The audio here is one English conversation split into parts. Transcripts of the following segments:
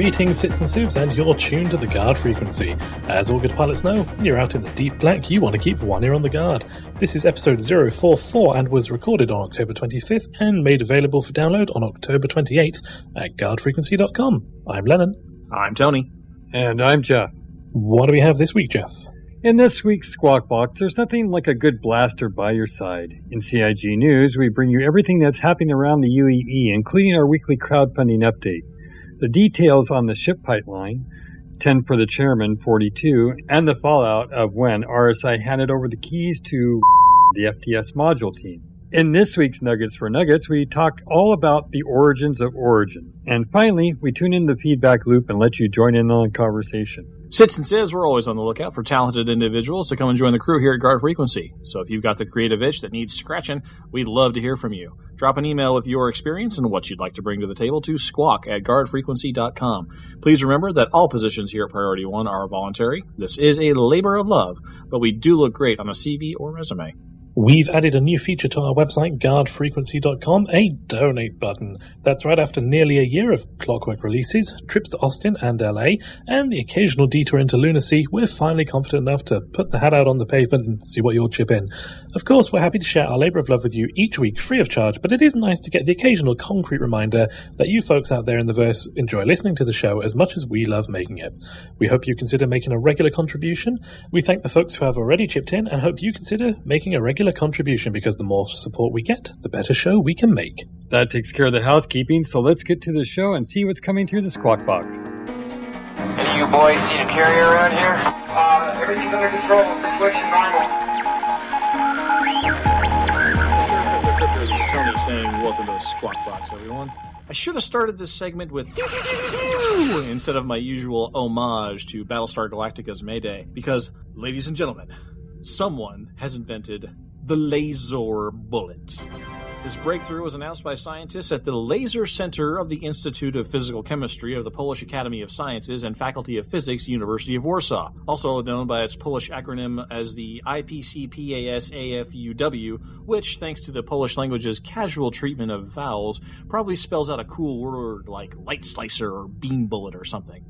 Greetings, Sits and Sieves, and you're tuned to the guard frequency. As all good pilots know, when you're out in the deep black, you want to keep one ear on the guard. This is episode 044 and was recorded on October 25th and made available for download on October 28th at guardfrequency.com. I'm Lennon. I'm Tony. And I'm Jeff. What do we have this week, Jeff? In this week's Squawk Box, there's nothing like a good blaster by your side. In CIG News, we bring you everything that's happening around the UEE, including our weekly crowdfunding update. The details on the ship pipeline, 10 for the chairman, 42, and the fallout of when RSI handed over the keys to the FTS module team. In this week's Nuggets for Nuggets, we talk all about the origins of Origin. And finally, we tune in the feedback loop and let you join in on the conversation. Sits and says we're always on the lookout for talented individuals to come and join the crew here at Guard Frequency. So if you've got the creative itch that needs scratching, we'd love to hear from you. Drop an email with your experience and what you'd like to bring to the table to squawk at guardfrequency.com. Please remember that all positions here at Priority One are voluntary. This is a labor of love, but we do look great on a CV or resume. We've added a new feature to our website, guardfrequency.com, a donate button. That's right after nearly a year of clockwork releases, trips to Austin and LA, and the occasional detour into lunacy, we're finally confident enough to put the hat out on the pavement and see what you'll chip in. Of course, we're happy to share our labor of love with you each week free of charge, but it is nice to get the occasional concrete reminder that you folks out there in the verse enjoy listening to the show as much as we love making it. We hope you consider making a regular contribution. We thank the folks who have already chipped in and hope you consider making a regular contribution because the more support we get, the better show we can make. That takes care of the housekeeping, so let's get to the show and see what's coming through the Squawk Box. Any you boys seen a carrier around here? Uh, everything's under control. Situation normal. This is Tony saying, Welcome to the Squawk Box, everyone. I should have started this segment with instead of my usual homage to Battlestar Galactica's Mayday, because, ladies and gentlemen, someone has invented the laser bullet. This breakthrough was announced by scientists at the Laser Center of the Institute of Physical Chemistry of the Polish Academy of Sciences and Faculty of Physics, University of Warsaw, also known by its Polish acronym as the IPCPASAFUW, which, thanks to the Polish language's casual treatment of vowels, probably spells out a cool word like light slicer or beam bullet or something.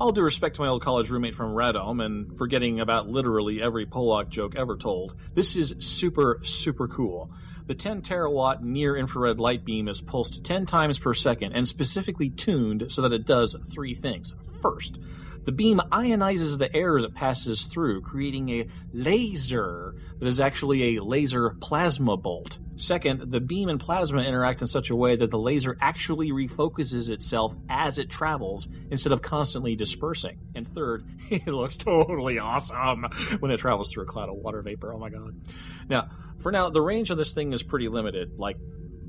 All due respect to my old college roommate from Radom and forgetting about literally every Polak joke ever told, this is super, super cool. The 10 terawatt near infrared light beam is pulsed 10 times per second and specifically tuned so that it does three things. First, the beam ionizes the air as it passes through, creating a laser that is actually a laser plasma bolt. Second, the beam and plasma interact in such a way that the laser actually refocuses itself as it travels instead of constantly dispersing. And third, it looks totally awesome when it travels through a cloud of water vapor. Oh my god. Now, for now, the range of this thing is pretty limited, like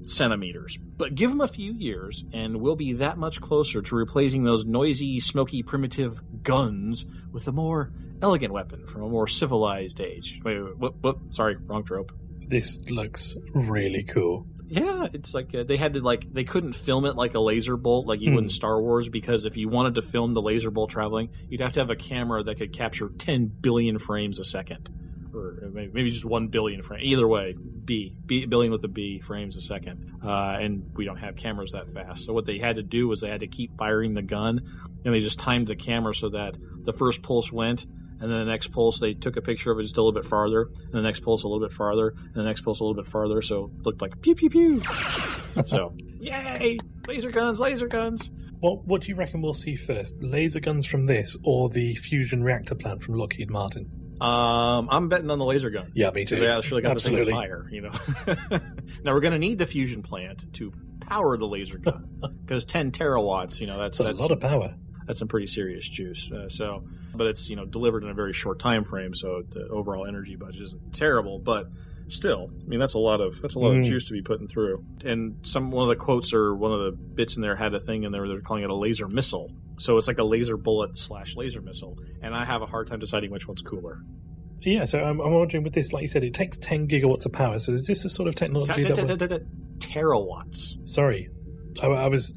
centimeters. But give them a few years, and we'll be that much closer to replacing those noisy, smoky, primitive guns with a more elegant weapon from a more civilized age. Wait, wait, whoop, whoop, sorry, wrong trope. This looks really cool. Yeah, it's like uh, they had to like they couldn't film it like a laser bolt like you would in Star Wars because if you wanted to film the laser bolt traveling, you'd have to have a camera that could capture 10 billion frames a second or maybe just one billion frames. Either way, B, B billion with a B frames a second, uh, and we don't have cameras that fast. So what they had to do was they had to keep firing the gun, and they just timed the camera so that the first pulse went, and then the next pulse they took a picture of it just a little bit farther, and the next pulse a little bit farther, and the next pulse a little bit farther, so it looked like pew pew pew. so yay, laser guns, laser guns. What What do you reckon we'll see first? Laser guns from this, or the fusion reactor plant from Lockheed Martin? Um, I'm betting on the laser gun. Yeah, me too. They actually got Absolutely. to fire. You know. now we're going to need the fusion plant to power the laser gun because 10 terawatts. You know, that's That's, that's a lot of power. that's some pretty serious juice. Uh, so, but it's you know delivered in a very short time frame, so the overall energy budget isn't terrible. But still, I mean that's a lot of that's a lot Mm. of juice to be putting through. And some one of the quotes or one of the bits in there had a thing in there they're calling it a laser missile. So it's like a laser bullet slash laser missile. And I have a hard time deciding which one's cooler. Yeah, so I'm, I'm wondering with this, like you said, it takes 10 gigawatts of power. So is this the sort of technology that? Terawatts. Sorry, I, I was.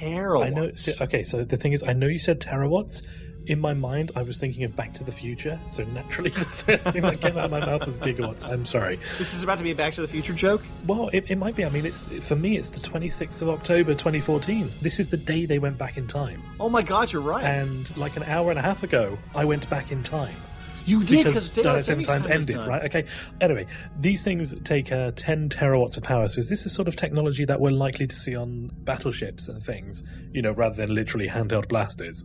Terawatts. I know. so- Okay, so the thing is, I know you said terawatts. In my mind, I was thinking of Back to the Future. So naturally, the first thing that came out of my mouth was gigawatts. I'm sorry. This is about to be a Back to the Future joke. Well, it, it might be. I mean, it's for me, it's the 26th of October, 2014. This is the day they went back in time. Oh my God, you're right. And like an hour and a half ago, I went back in time. you did because daylight time ended, right? Okay. Anyway, these things take uh, 10 terawatts of power. So is this the sort of technology that we're likely to see on battleships and things? You know, rather than literally handheld blasters.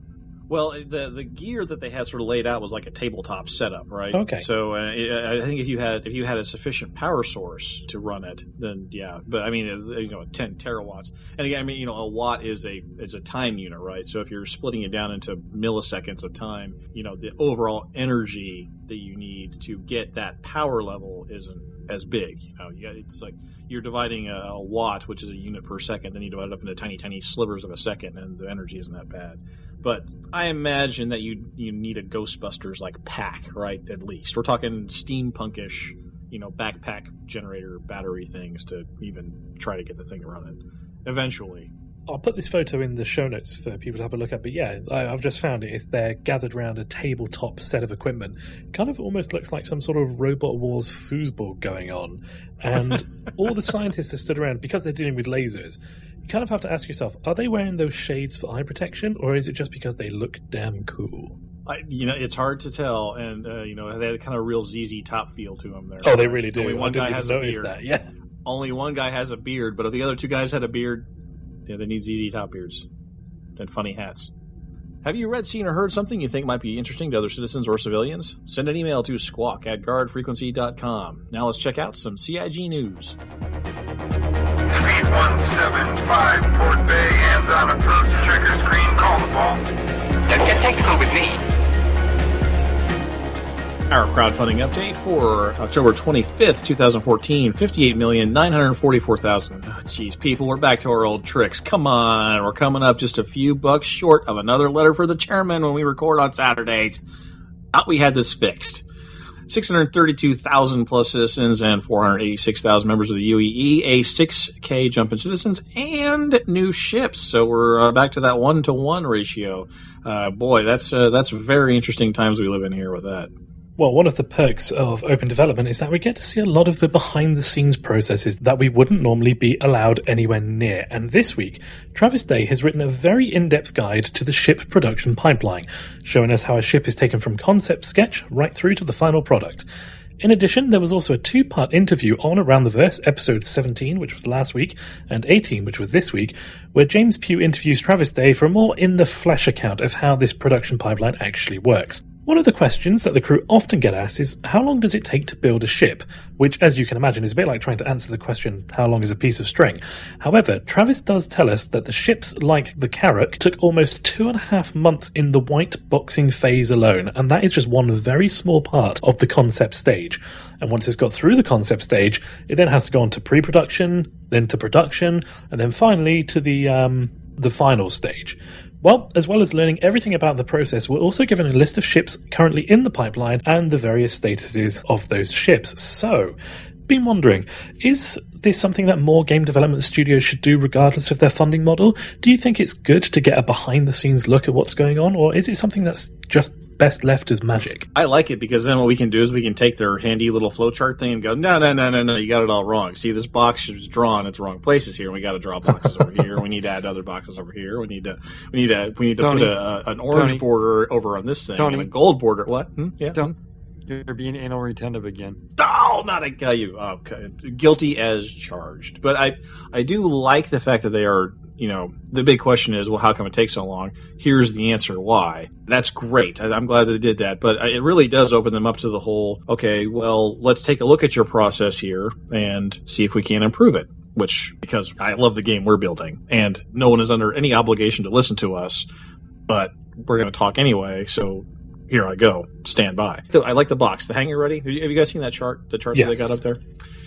Well, the the gear that they had sort of laid out was like a tabletop setup, right? Okay. So uh, I think if you had if you had a sufficient power source to run it, then yeah. But I mean, uh, you know, ten terawatts. And again, I mean, you know, a watt is a is a time unit, right? So if you're splitting it down into milliseconds of time, you know, the overall energy that you need to get that power level isn't as big. You know, you got, it's like you're dividing a watt, which is a unit per second, then you divide it up into tiny, tiny slivers of a second, and the energy isn't that bad. But I imagine that you you need a Ghostbusters like pack, right? At least we're talking steampunkish, you know, backpack generator battery things to even try to get the thing running. Eventually, I'll put this photo in the show notes for people to have a look at. But yeah, I, I've just found it. It's there gathered around a tabletop set of equipment. Kind of almost looks like some sort of Robot Wars foosball going on. And all the scientists are stood around because they're dealing with lasers. You kind of have to ask yourself are they wearing those shades for eye protection or is it just because they look damn cool? I, you know, it's hard to tell, and uh, you know, they had kind of real ZZ Top feel to them there. Oh, they really do. Only one guy has a beard. that. Yeah. Only one guy has a beard, but if the other two guys had a beard, yeah, they need ZZ Top beards and funny hats. Have you read, seen, or heard something you think might be interesting to other citizens or civilians? Send an email to squawk at guardfrequency.com. Now let's check out some CIG news. Speed 175, Port Bay, hands on approach, trigger screen, call the ball. Don't get technical with me. Our crowdfunding update for October 25th, 2014, 58,944,000. Oh, Jeez, people, we're back to our old tricks. Come on, we're coming up just a few bucks short of another letter for the chairman when we record on Saturdays. Thought we had this fixed. 632,000 plus citizens and 486,000 members of the UEE, a 6K jump in citizens, and new ships. So we're uh, back to that one to one ratio. Uh, boy, that's uh, that's very interesting times we live in here with that. Well, one of the perks of open development is that we get to see a lot of the behind the scenes processes that we wouldn't normally be allowed anywhere near. And this week, Travis Day has written a very in depth guide to the ship production pipeline, showing us how a ship is taken from concept sketch right through to the final product. In addition, there was also a two part interview on Around the Verse, episode 17, which was last week, and 18, which was this week, where James Pugh interviews Travis Day for a more in the flesh account of how this production pipeline actually works. One of the questions that the crew often get asked is how long does it take to build a ship? Which, as you can imagine, is a bit like trying to answer the question, how long is a piece of string? However, Travis does tell us that the ships like the Carrack took almost two and a half months in the white boxing phase alone, and that is just one very small part of the concept stage. And once it's got through the concept stage, it then has to go on to pre production, then to production, and then finally to the, um, the final stage. Well, as well as learning everything about the process, we're also given a list of ships currently in the pipeline and the various statuses of those ships. So, been wondering, is this something that more game development studios should do regardless of their funding model? Do you think it's good to get a behind the scenes look at what's going on, or is it something that's just best left as magic? I like it because then what we can do is we can take their handy little flowchart thing and go, no, no, no, no, no, you got it all wrong. See, this box is drawn at the wrong places here. We got to draw boxes over here. We need to add other boxes over here. We need to, we need to, we need to Tony. put a, an orange Tony. border over on this thing Tony. and a gold border. What? Hmm? Yeah. Don't. You're being anal retentive again. Oh, not a guy you uh, guilty as charged. But I I do like the fact that they are. You know, the big question is, well, how come it takes so long? Here's the answer why. That's great. I, I'm glad that they did that, but it really does open them up to the whole. Okay, well, let's take a look at your process here and see if we can improve it. Which, because I love the game we're building, and no one is under any obligation to listen to us, but we're going to talk anyway. So here I go. Stand by. I like the box. The hangar ready. Have you guys seen that chart? The chart that they got up there.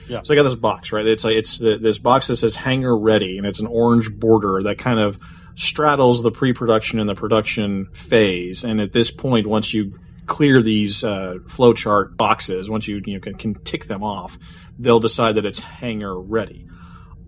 Yeah. So I got this box right. It's like it's the, this box that says hangar ready, and it's an orange border that kind of straddles the pre-production and the production phase. And at this point, once you clear these uh, flowchart boxes, once you, you can, can tick them off, they'll decide that it's hangar ready.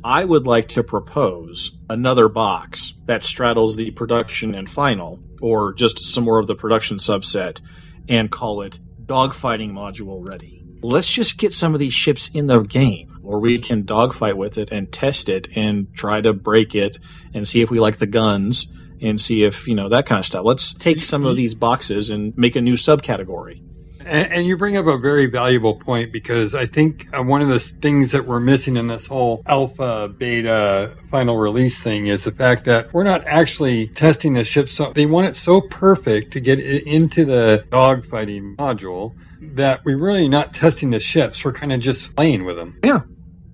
I would like to propose another box that straddles the production and final, or just some more of the production subset, and call it dogfighting module ready. Let's just get some of these ships in the game, or we can dogfight with it and test it and try to break it and see if we like the guns and see if, you know, that kind of stuff. Let's take some of these boxes and make a new subcategory. And, and you bring up a very valuable point because I think uh, one of the things that we're missing in this whole alpha, beta, final release thing is the fact that we're not actually testing the ship. So they want it so perfect to get it into the dogfighting module that we're really not testing the ships. We're kind of just playing with them. Yeah.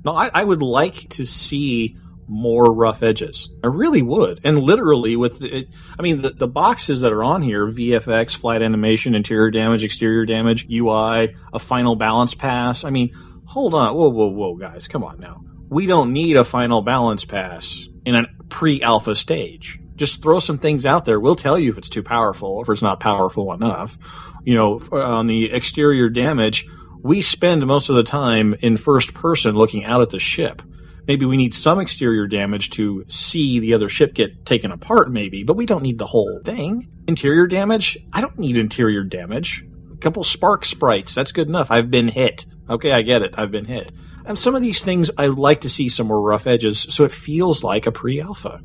No, I, I would like to see more rough edges. I really would. And literally with it, I mean, the, the boxes that are on here, VFX, flight animation, interior damage, exterior damage, UI, a final balance pass. I mean, hold on. Whoa, whoa, whoa, guys. Come on now. We don't need a final balance pass in a pre-alpha stage. Just throw some things out there. We'll tell you if it's too powerful, if it's not powerful enough. You know, uh, on the exterior damage, we spend most of the time in first person looking out at the ship maybe we need some exterior damage to see the other ship get taken apart, maybe, but we don't need the whole thing. Interior damage? I don't need interior damage. A couple spark sprites, that's good enough. I've been hit. Okay, I get it. I've been hit. And some of these things, I'd like to see some more rough edges so it feels like a pre alpha.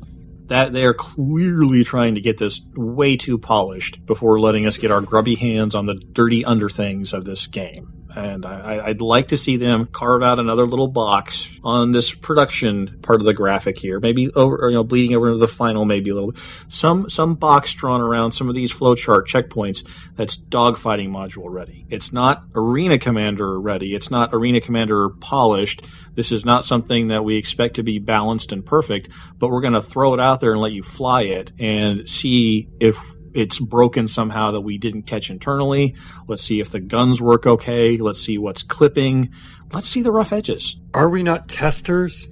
That they are clearly trying to get this way too polished before letting us get our grubby hands on the dirty under things of this game and I, would like to see them carve out another little box on this production part of the graphic here. Maybe over, you know, bleeding over into the final, maybe a little. Some some box drawn around some of these flowchart checkpoints that's dogfighting module ready. It's not Arena Commander ready. It's not Arena Commander polished. This is not something that we expect to be balanced and perfect, but we're going to throw it out there and let you fly it and see if it's broken somehow that we didn't catch internally. Let's see if the guns work okay. Let's see what's clipping. Let's see the rough edges. Are we not testers?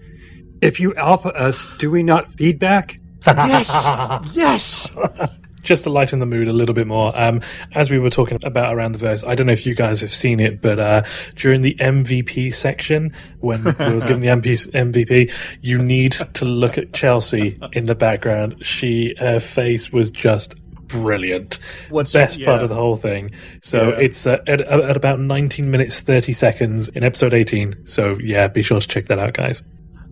If you alpha us, do we not feedback? yes, yes. Just to lighten the mood a little bit more, um, as we were talking about around the verse, I don't know if you guys have seen it, but uh, during the MVP section, when we was given the MP, MVP, you need to look at Chelsea in the background. She, her face was just brilliant. What's best yeah. part of the whole thing? So yeah. it's uh, at, at about 19 minutes 30 seconds in episode 18. So yeah, be sure to check that out, guys.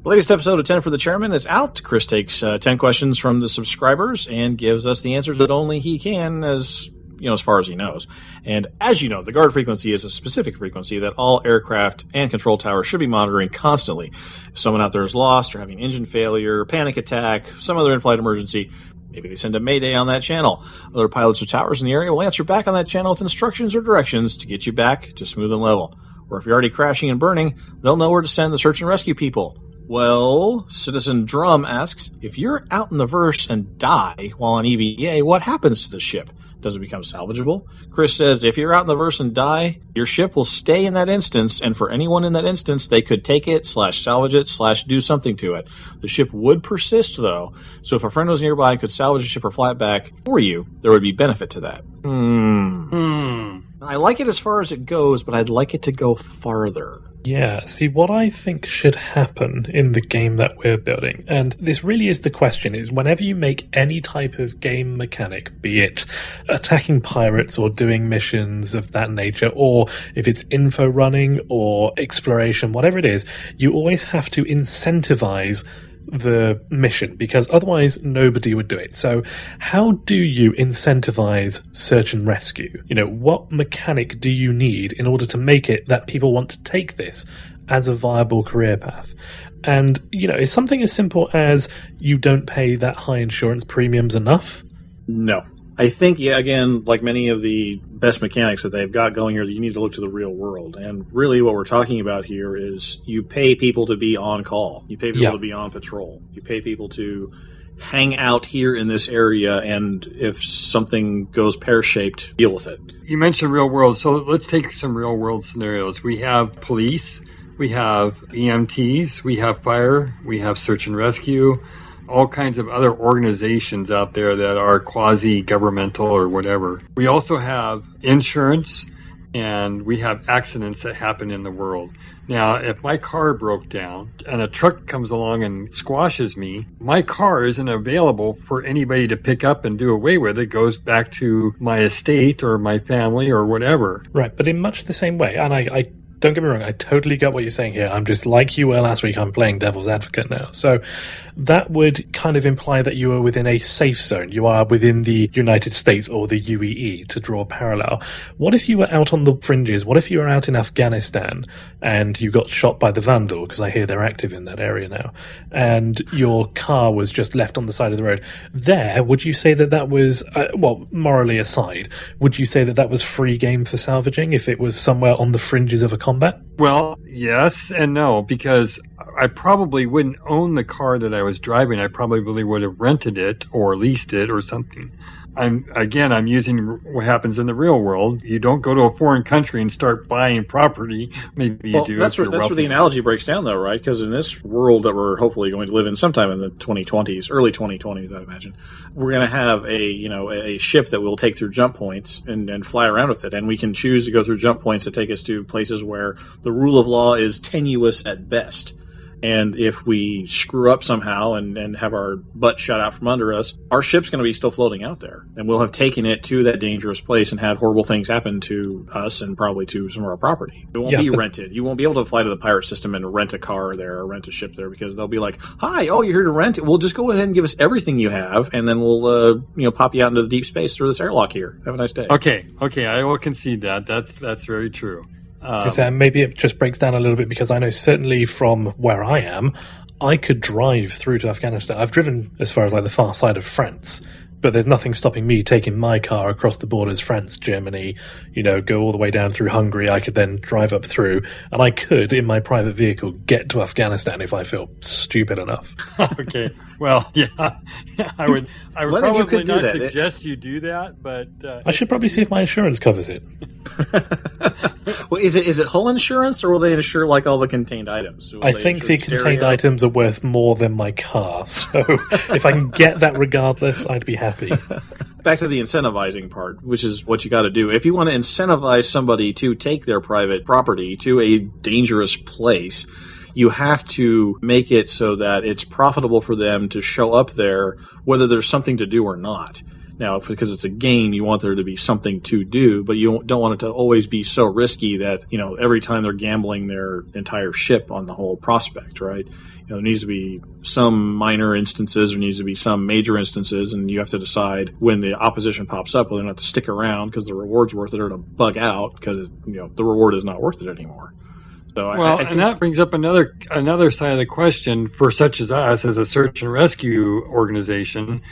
The latest episode of 10 for the Chairman is out. Chris takes uh, 10 questions from the subscribers and gives us the answers that only he can, as you know, as far as he knows. And as you know, the guard frequency is a specific frequency that all aircraft and control towers should be monitoring constantly. If someone out there is lost or having engine failure, panic attack, some other in-flight emergency, Maybe they send a mayday on that channel. Other pilots or towers in the area will answer back on that channel with instructions or directions to get you back to smooth and level. Or if you're already crashing and burning, they'll know where to send the search and rescue people. Well, Citizen Drum asks, if you're out in the verse and die while on EVA, what happens to the ship? Does it become salvageable? Chris says if you're out in the verse and die, your ship will stay in that instance, and for anyone in that instance, they could take it, slash salvage it, slash do something to it. The ship would persist though, so if a friend was nearby and could salvage a ship or fly it back for you, there would be benefit to that. Hmm. Hmm. I like it as far as it goes, but I'd like it to go farther. Yeah, see, what I think should happen in the game that we're building, and this really is the question, is whenever you make any type of game mechanic, be it attacking pirates or doing missions of that nature, or if it's info running or exploration, whatever it is, you always have to incentivize the mission because otherwise nobody would do it. So, how do you incentivize search and rescue? You know, what mechanic do you need in order to make it that people want to take this as a viable career path? And, you know, is something as simple as you don't pay that high insurance premiums enough? No. I think, yeah, again, like many of the best mechanics that they've got going here, you need to look to the real world. And really, what we're talking about here is you pay people to be on call, you pay people to be on patrol, you pay people to hang out here in this area, and if something goes pear shaped, deal with it. You mentioned real world, so let's take some real world scenarios. We have police, we have EMTs, we have fire, we have search and rescue all kinds of other organizations out there that are quasi governmental or whatever. We also have insurance and we have accidents that happen in the world. Now, if my car broke down and a truck comes along and squashes me, my car isn't available for anybody to pick up and do away with. It goes back to my estate or my family or whatever. Right, but in much the same way, and I, I don't get me wrong, I totally get what you're saying here. I'm just like you were last week, I'm playing devil's advocate now. So that would kind of imply that you are within a safe zone. You are within the United States or the UEE to draw a parallel. What if you were out on the fringes? What if you were out in Afghanistan and you got shot by the Vandal? Because I hear they're active in that area now. And your car was just left on the side of the road. There, would you say that that was, uh, well, morally aside, would you say that that was free game for salvaging if it was somewhere on the fringes of a combat? Well, yes and no, because I probably wouldn't own the car that I was driving. I probably would have rented it or leased it or something. I'm again, I'm using what happens in the real world. You don't go to a foreign country and start buying property. Maybe you do. That's where that's where the analogy breaks down, though, right? Because in this world that we're hopefully going to live in sometime in the 2020s, early 2020s, I'd imagine, we're going to have a you know a ship that we'll take through jump points and, and fly around with it, and we can choose to go through jump points that take us to places where the rule of law is tenuous at best. And if we screw up somehow and, and have our butt shot out from under us, our ship's going to be still floating out there. And we'll have taken it to that dangerous place and had horrible things happen to us and probably to some of our property. It won't Yeah, be but- rented. You won't be able to fly to the pirate system and rent a car there or rent a ship there because they'll be like, "Hi, oh, you're here to rent it? Well, just go ahead and give us everything you have, and then we'll uh, you know pop you out into the deep space through this airlock here. Have a nice day." Okay, okay, I will concede that. That's that's very true. Um, maybe it just breaks down a little bit because I know certainly from where I am, I could drive through to Afghanistan. I've driven as far as like the far side of France, but there's nothing stopping me taking my car across the borders, France, Germany, you know, go all the way down through Hungary. I could then drive up through, and I could, in my private vehicle, get to Afghanistan if I feel stupid enough. okay. Well, yeah, yeah, I would. I would Lennon, you probably could not that. suggest you do that, but uh, I should probably see if my insurance covers it. Well, is it is it hull insurance or will they insure like all the contained items? Will I think insure the stereo? contained items are worth more than my car, so if I can get that regardless, I'd be happy. back to the incentivizing part, which is what you got to do. If you want to incentivize somebody to take their private property to a dangerous place, you have to make it so that it's profitable for them to show up there, whether there's something to do or not. Now, because it's a game, you want there to be something to do, but you don't want it to always be so risky that, you know, every time they're gambling their entire ship on the whole prospect, right? You know, there needs to be some minor instances, there needs to be some major instances, and you have to decide when the opposition pops up whether or not to stick around because the reward's worth it or to bug out because, you know, the reward is not worth it anymore. So well, I, I and that brings up another another side of the question for such as us as a search and rescue organization.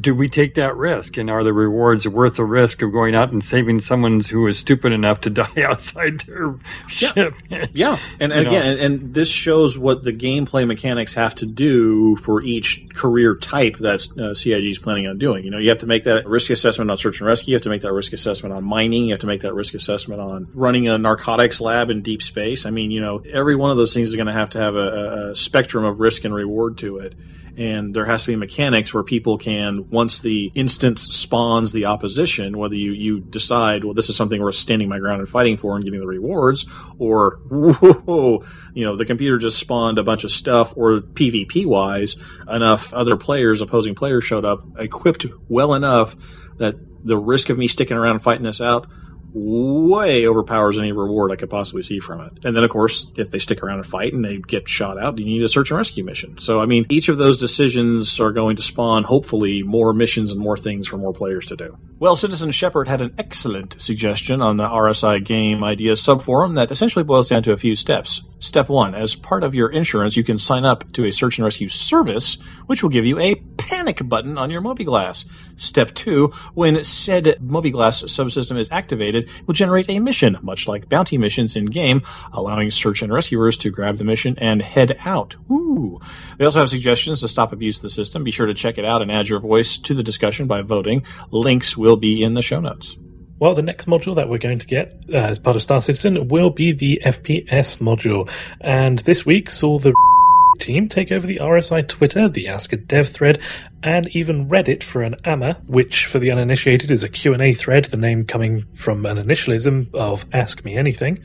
Do we take that risk, and are the rewards worth the risk of going out and saving someone who is stupid enough to die outside their ship? Yeah, and, and again, and, and this shows what the gameplay mechanics have to do for each career type that uh, CIG is planning on doing. You know, you have to make that risk assessment on search and rescue. You have to make that risk assessment on mining. You have to make that risk assessment on running a narcotics lab in deep space. I mean, you know, every one of those things is going to have to have a, a spectrum of risk and reward to it. And there has to be mechanics where people can, once the instance spawns the opposition, whether you, you decide, well, this is something worth standing my ground and fighting for and getting the rewards, or, whoa, you know, the computer just spawned a bunch of stuff, or PvP wise, enough other players, opposing players showed up equipped well enough that the risk of me sticking around fighting this out way overpowers any reward I could possibly see from it. And then, of course, if they stick around and fight and they get shot out, you need a search and rescue mission. So, I mean, each of those decisions are going to spawn, hopefully, more missions and more things for more players to do. Well, Citizen Shepard had an excellent suggestion on the RSI Game Ideas subforum that essentially boils down to a few steps. Step one, as part of your insurance, you can sign up to a search and rescue service, which will give you a panic button on your MobiGlas. Step two, when said MobiGlas subsystem is activated, it will generate a mission, much like bounty missions in game, allowing search and rescuers to grab the mission and head out. Ooh. They also have suggestions to stop abuse of the system. Be sure to check it out and add your voice to the discussion by voting. Links will be in the show notes. Well, the next module that we're going to get uh, as part of Star Citizen will be the FPS module. And this week saw the team take over the RSI Twitter, the Ask a Dev thread, and even Reddit for an AMA, which for the uninitiated is a Q&A thread, the name coming from an initialism of Ask Me Anything.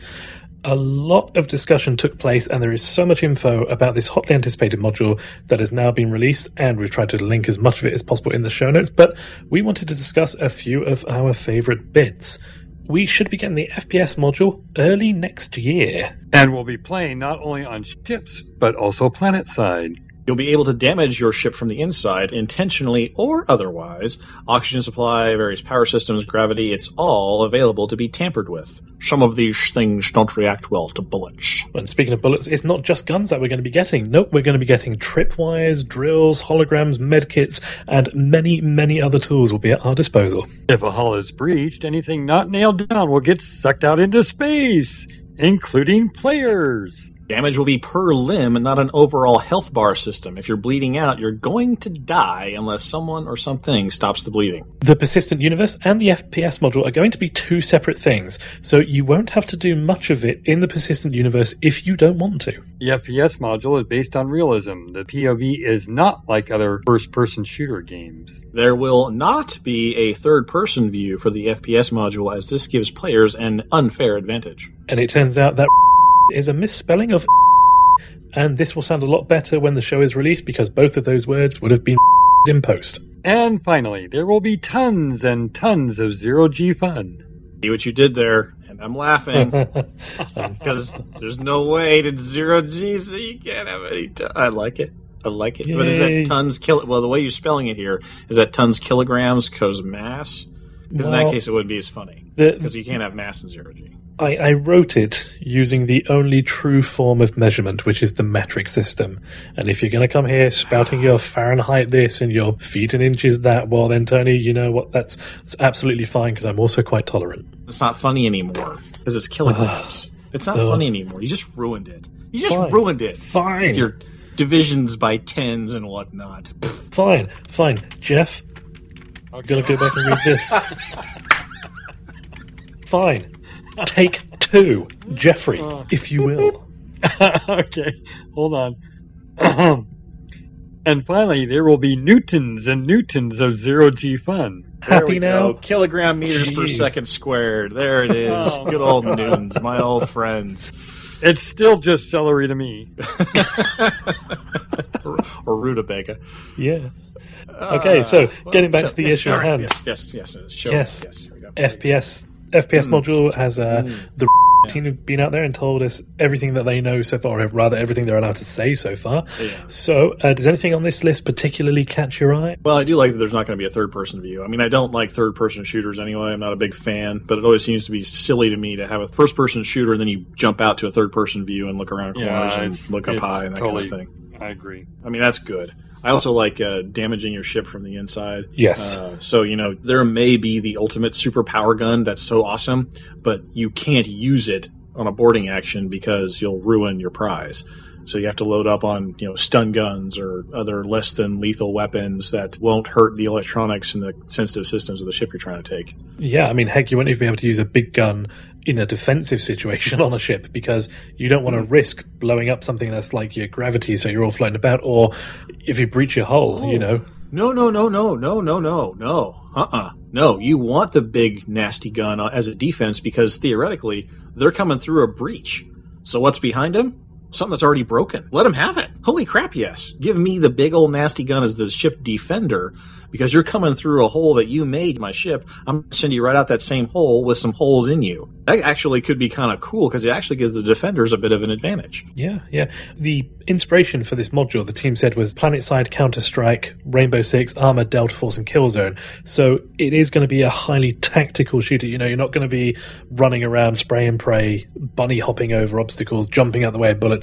A lot of discussion took place, and there is so much info about this hotly anticipated module that has now been released, and we've tried to link as much of it as possible in the show notes, but we wanted to discuss a few of our favorite bits. We should be getting the FPS module early next year. And we'll be playing not only on ships, but also planet side. You'll be able to damage your ship from the inside, intentionally or otherwise. Oxygen supply, various power systems, gravity, it's all available to be tampered with. Some of these things don't react well to bullets. And speaking of bullets, it's not just guns that we're going to be getting. Nope, we're going to be getting tripwires, drills, holograms, medkits, and many, many other tools will be at our disposal. If a hull is breached, anything not nailed down will get sucked out into space, including players. Damage will be per limb, and not an overall health bar system. If you're bleeding out, you're going to die unless someone or something stops the bleeding. The persistent universe and the FPS module are going to be two separate things, so you won't have to do much of it in the persistent universe if you don't want to. The FPS module is based on realism. The POV is not like other first person shooter games. There will not be a third person view for the FPS module, as this gives players an unfair advantage. And it turns out that is a misspelling of and this will sound a lot better when the show is released because both of those words would have been in post. And finally, there will be tons and tons of zero G fun. See what you did there, and I'm laughing because there's no way to zero G, so you can't have any. T- I like it. I like it. But is that tons kilo? Well, the way you're spelling it here is that tons kilograms because mass. Because in that case, it wouldn't be as funny because you can't have mass in zero G. I, I wrote it using the only true form of measurement, which is the metric system. And if you're going to come here spouting your Fahrenheit this and your feet and inches that, well, then Tony, you know what? That's, that's absolutely fine because I'm also quite tolerant. It's not funny anymore because it's kilograms. it's not funny anymore. You just ruined it. You just Fine. ruined it. Fine. With your divisions by tens and whatnot. Fine, fine. Jeff, I'm going to go back and read this. fine. Take two. Jeffrey, oh. if you will. okay, hold on. and finally, there will be newtons and newtons of zero G fun. There Happy now? go. Kilogram meters per second squared. There it is. Oh. Good old Newtons, my old friends. It's still just celery to me. Or, or rutabaga. Yeah. Uh, okay, so getting back So- to the yes, issue at all right, hand. Yes, yes, yes. yes, Show, Yes. yes here we go. FPS FPS Hmm. module has uh, the team have been out there and told us everything that they know so far, or rather everything they're allowed to say so far. Yeah. So, uh, does anything on this list particularly catch your eye? Well, I do like that there's not going to be a third person view. I mean, I don't like third person shooters anyway. I'm not a big fan, but it always seems to be silly to me to have a first person shooter and then you jump out to a third person view and look around corners and look up high and that totally, kind of thing. I agree. I mean, that's good. I also like uh, damaging your ship from the inside. Yes. Uh, so, you know, there may be the ultimate super power gun that's so awesome, but you can't use it on a boarding action because you'll ruin your prize. So you have to load up on, you know, stun guns or other less than lethal weapons that won't hurt the electronics and the sensitive systems of the ship you're trying to take. Yeah, I mean, heck, you won't even be able to use a big gun in a defensive situation on a ship because you don't want to risk blowing up something that's like your gravity, so you're all floating about, or if you breach your hull, you know. No, no, no, no, no, no, no, no. Uh uh No, you want the big, nasty gun uh, as a defense because theoretically, they're coming through a breach. So what's behind him? Something that's already broken. Let him have it. Holy crap, yes. Give me the big old nasty gun as the ship defender because you're coming through a hole that you made, my ship. I'm going to send you right out that same hole with some holes in you. That actually could be kind of cool because it actually gives the defenders a bit of an advantage. Yeah, yeah. The inspiration for this module, the team said, was Planetside, Counter Strike, Rainbow Six, ArmA, Delta Force, and Killzone. So it is going to be a highly tactical shooter. You know, you're not going to be running around, spray and pray, bunny hopping over obstacles, jumping out the way of bullets.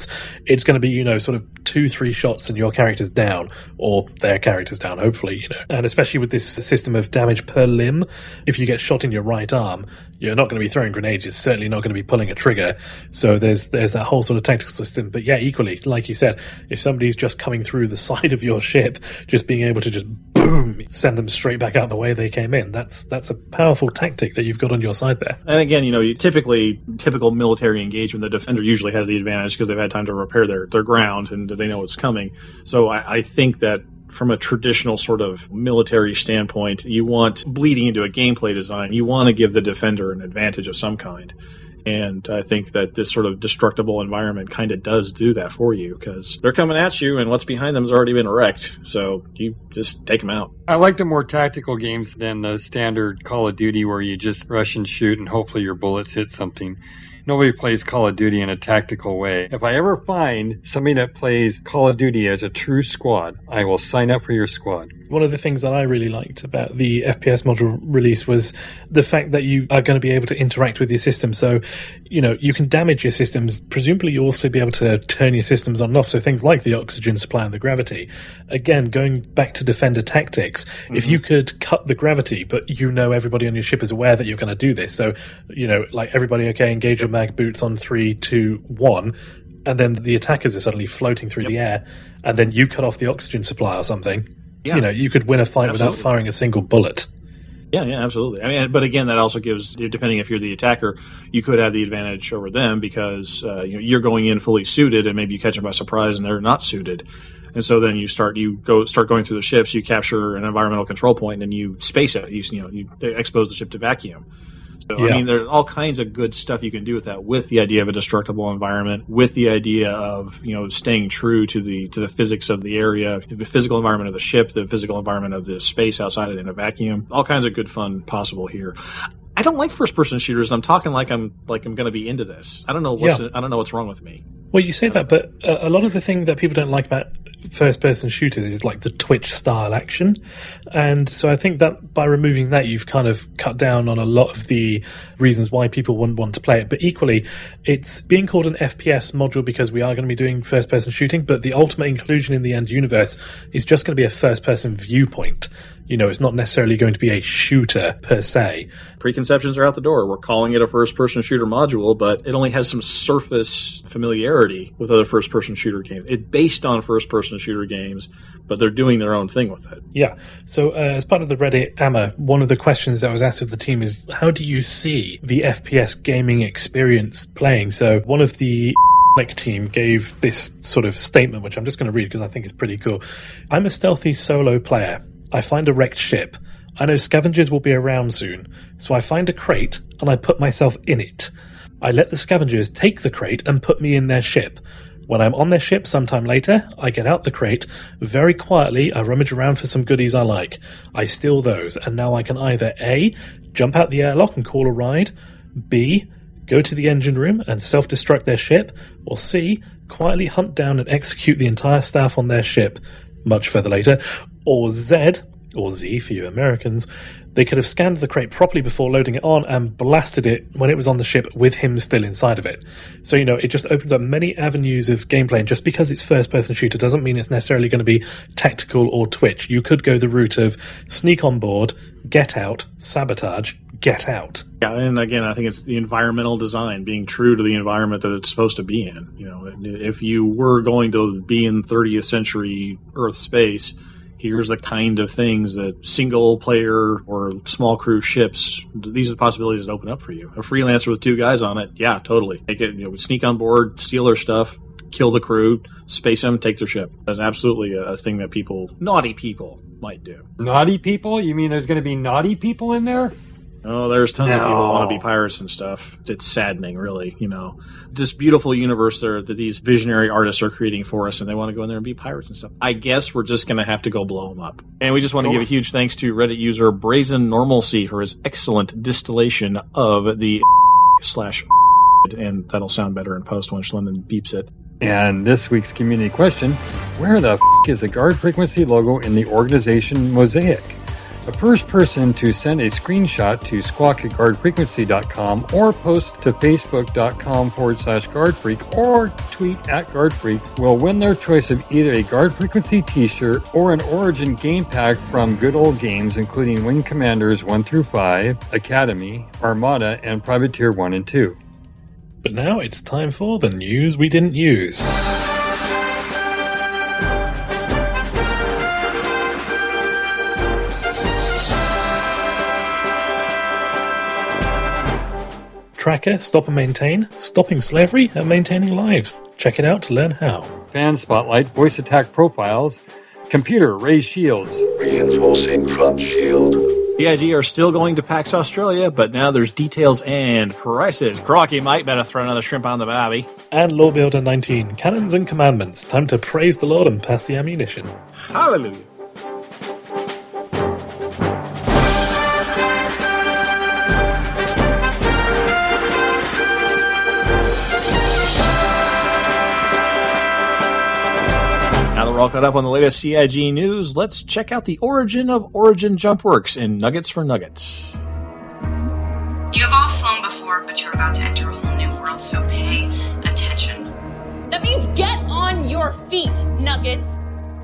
It's going to be, you know, sort of two, three shots and your character's down, or their character's down, hopefully, you know. And especially with this system of damage per limb, if you get shot in your right arm, you're not going to be throwing grenades is certainly not going to be pulling a trigger. So there's there's that whole sort of tactical system. But yeah, equally, like you said, if somebody's just coming through the side of your ship, just being able to just boom send them straight back out the way they came in. That's that's a powerful tactic that you've got on your side there. And again, you know, you typically typical military engagement, the defender usually has the advantage because they've had time to repair their their ground and they know what's coming. So I, I think that from a traditional sort of military standpoint, you want bleeding into a gameplay design. You want to give the defender an advantage of some kind. And I think that this sort of destructible environment kind of does do that for you because they're coming at you and what's behind them has already been wrecked. So you just take them out. I like the more tactical games than the standard Call of Duty where you just rush and shoot and hopefully your bullets hit something. Nobody plays Call of Duty in a tactical way. If I ever find somebody that plays Call of Duty as a true squad, I will sign up for your squad. One of the things that I really liked about the FPS module release was the fact that you are going to be able to interact with your system. So, you know, you can damage your systems. Presumably, you'll also be able to turn your systems on and off. So things like the oxygen supply and the gravity. Again, going back to Defender tactics, mm-hmm. if you could cut the gravity, but you know everybody on your ship is aware that you're going to do this. So, you know, like everybody, okay, engage your mag boots on three, two, one and then the attackers are suddenly floating through yep. the air, and then you cut off the oxygen supply or something. Yeah. You know, you could win a fight absolutely. without firing a single bullet. Yeah, yeah, absolutely. I mean, but again, that also gives, depending if you're the attacker, you could have the advantage over them because uh, you know, you're going in fully suited, and maybe you catch them by surprise and they're not suited. And so then you start you go start going through the ships, you capture an environmental control point, and you space it. You, you know you expose the ship to vacuum. So, yeah. I mean, there's all kinds of good stuff you can do with that, with the idea of a destructible environment, with the idea of you know staying true to the to the physics of the area, the physical environment of the ship, the physical environment of the space outside it in a vacuum. All kinds of good fun possible here. I don't like first person shooters. I'm talking like I'm like I'm going to be into this. I don't know what's yeah. I don't know what's wrong with me. Well, you say that, but uh, a lot of the thing that people don't like about first person shooters is like the Twitch style action. And so I think that by removing that, you've kind of cut down on a lot of the reasons why people wouldn't want to play it. But equally, it's being called an FPS module because we are going to be doing first person shooting, but the ultimate inclusion in the end universe is just going to be a first person viewpoint. You know, it's not necessarily going to be a shooter per se. Preconceptions are out the door. We're calling it a first person shooter module, but it only has some surface familiarity with other first person shooter games. It's based on first person shooter games, but they're doing their own thing with it. Yeah. So, uh, as part of the Reddit AMA, one of the questions that was asked of the team is how do you see the FPS gaming experience playing? So, one of the team gave this sort of statement, which I'm just going to read because I think it's pretty cool. I'm a stealthy solo player. I find a wrecked ship. I know scavengers will be around soon, so I find a crate and I put myself in it. I let the scavengers take the crate and put me in their ship. When I'm on their ship sometime later, I get out the crate. Very quietly, I rummage around for some goodies I like. I steal those, and now I can either A. jump out the airlock and call a ride, B. go to the engine room and self destruct their ship, or C. quietly hunt down and execute the entire staff on their ship. Much further later, or Z, or Z for you Americans, they could have scanned the crate properly before loading it on and blasted it when it was on the ship with him still inside of it. So, you know, it just opens up many avenues of gameplay. And just because it's first person shooter doesn't mean it's necessarily going to be tactical or twitch. You could go the route of sneak on board, get out, sabotage, get out. Yeah, and again, I think it's the environmental design, being true to the environment that it's supposed to be in. You know, if you were going to be in 30th century Earth space, here's the kind of things that single player or small crew ships these are the possibilities that open up for you. A freelancer with two guys on it yeah totally. Take it you know sneak on board steal their stuff kill the crew space them take their ship. That's absolutely a thing that people naughty people might do. Naughty people? You mean there's going to be naughty people in there Oh, there's tons no. of people who want to be pirates and stuff. It's saddening, really. You know, this beautiful universe there that these visionary artists are creating for us, and they want to go in there and be pirates and stuff. I guess we're just going to have to go blow them up. And we just want to give a huge thanks to Reddit user Brazen Normalcy for his excellent distillation of the slash, and that'll sound better in post when Schlinden beeps it. And this week's community question: Where the is the guard frequency logo in the organization mosaic? The first person to send a screenshot to squawk at guardfrequency.com or post to facebook.com forward slash guardfreak or tweet at guardfreak will win their choice of either a Guard Frequency t-shirt or an Origin game pack from Good Old Games, including Wing Commanders 1 through 5, Academy, Armada, and Privateer 1 and 2. But now it's time for the news we didn't use. Tracker, Stop and Maintain, Stopping Slavery and Maintaining Lives. Check it out to learn how. Fan Spotlight, Voice Attack Profiles, Computer, Raise Shields, Reinforcing front shield. CIG are still going to PAX Australia, but now there's details and prices. Crocky might better throw another shrimp on the barbie. And Lore Builder 19, Cannons and Commandments. Time to praise the Lord and pass the ammunition. Hallelujah. We're all caught up on the latest CIG news, let's check out the origin of Origin Jumpworks in Nuggets for Nuggets. You have all flown before, but you're about to enter a whole new world, so pay attention. That means get on your feet, Nuggets.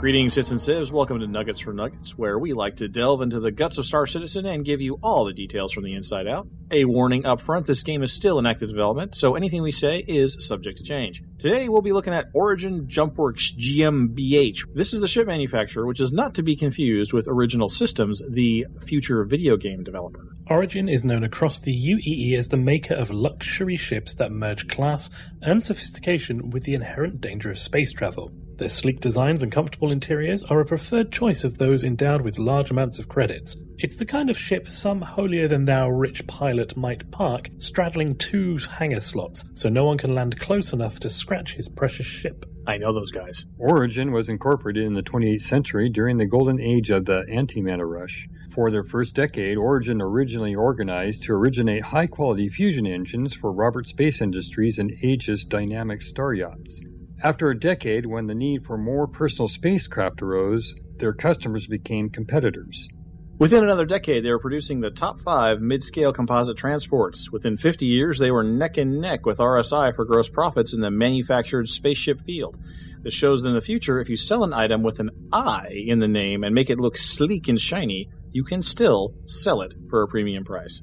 Greetings, Sits and Sieves. Welcome to Nuggets for Nuggets, where we like to delve into the guts of Star Citizen and give you all the details from the inside out. A warning up front this game is still in active development, so anything we say is subject to change. Today, we'll be looking at Origin Jumpworks GmbH. This is the ship manufacturer, which is not to be confused with Original Systems, the future video game developer. Origin is known across the UEE as the maker of luxury ships that merge class and sophistication with the inherent danger of space travel. Their sleek designs and comfortable interiors are a preferred choice of those endowed with large amounts of credits. It's the kind of ship some holier than thou rich pilot might park straddling two hangar slots so no one can land close enough to scratch his precious ship. I know those guys. Origin was incorporated in the 28th century during the golden age of the antimatter rush. For their first decade, Origin originally organized to originate high quality fusion engines for Robert Space Industries and Aegis Dynamic Star Yachts. After a decade, when the need for more personal spacecraft arose, their customers became competitors. Within another decade, they were producing the top five mid scale composite transports. Within 50 years, they were neck and neck with RSI for gross profits in the manufactured spaceship field. This shows that in the future, if you sell an item with an I in the name and make it look sleek and shiny, you can still sell it for a premium price.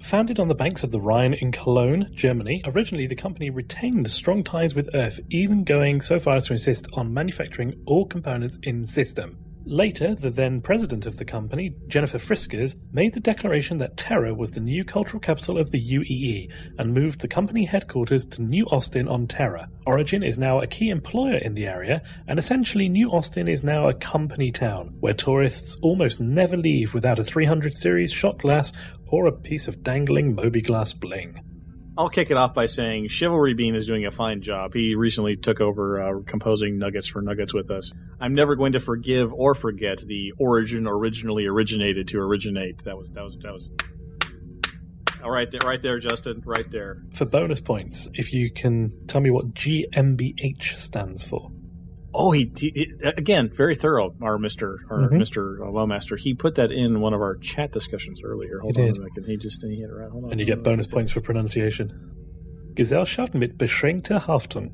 Founded on the banks of the Rhine in Cologne, Germany, originally the company retained strong ties with Earth, even going so far as to insist on manufacturing all components in system. Later, the then president of the company, Jennifer Friskers, made the declaration that Terra was the new cultural capital of the UEE and moved the company headquarters to New Austin on Terra. Origin is now a key employer in the area, and essentially New Austin is now a company town where tourists almost never leave without a 300 series shot glass or a piece of dangling MobiGlas bling. I'll kick it off by saying Chivalry Bean is doing a fine job. He recently took over uh, composing Nuggets for Nuggets with us. I'm never going to forgive or forget the origin originally originated to originate. That was that was that was. All right, there, right there, Justin, right there. For bonus points, if you can tell me what GmbH stands for. Oh, he, he, again very thorough. Our Mister, our Mhm. Mister Lowmaster. He put that in one of our chat discussions earlier. Hold He on did. a second. He just he hit it right. Hold on. And you get bonus points for pronunciation. Gesellschaft mit beschränkter Haftung.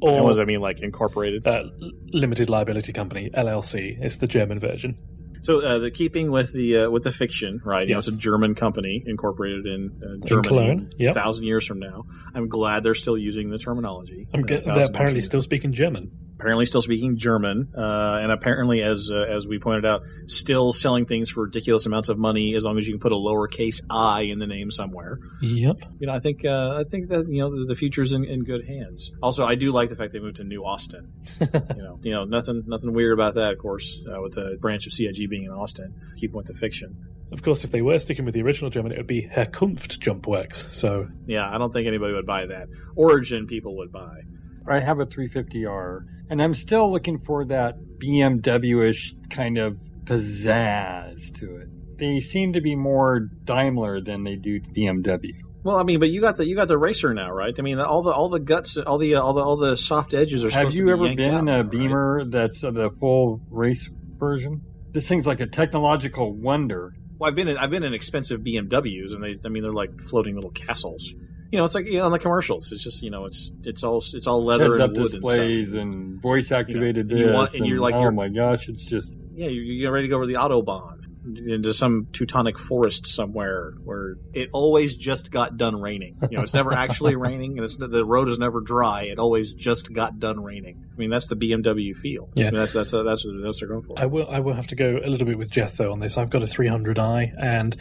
Or And what does that mean? Like incorporated? uh, Limited Liability Company, LLC. It's the German version. So uh, the keeping with the uh, with the fiction, right? You know, it's a German company incorporated in uh, Germany. Cologne, yep. A thousand years from now, I'm glad they're still using the terminology. I'm Uh, ge- they're apparently still speaking German. apparently still speaking German, uh, and apparently, as uh, as we pointed out, still selling things for ridiculous amounts of money as long as you can put a lowercase i in the name somewhere. Yep. You know, I think uh, I think that you know the, the future's in, in good hands. Also, I do like the fact they moved to New Austin. you know, you know, nothing nothing weird about that. Of course, uh, with the branch of CIG being in Austin, keeping with to fiction. Of course, if they were sticking with the original German, it would be Herkunft Jumpworks. So, Yeah, I don't think anybody would buy that. Origin people would buy. I have a 350R, and I'm still looking for that BMW ish kind of pizzazz to it. They seem to be more Daimler than they do BMW. Well, I mean, but you got the you got the racer now, right? I mean, all the all the guts, all the uh, all the all the soft edges are. Have supposed you to be ever been out in now, a right? Beamer that's uh, the full race version? This thing's like a technological wonder. Well, I've been in, I've been in expensive BMWs, and they I mean they're like floating little castles. You know, it's like you know, on the commercials. It's just you know, it's it's all it's all leather and wood displays and and, voice activated You know, you want- and you're like- oh you're- my gosh, it's just. Yeah, you're, you're ready to go over the autobahn into some Teutonic forest somewhere where it always just got done raining. You know, it's never actually raining, and it's the road is never dry. It always just got done raining. I mean, that's the BMW feel. Yeah. I mean, that's that's that's that's what they're going for. I will. I will have to go a little bit with Jeff though on this. I've got a 300i, and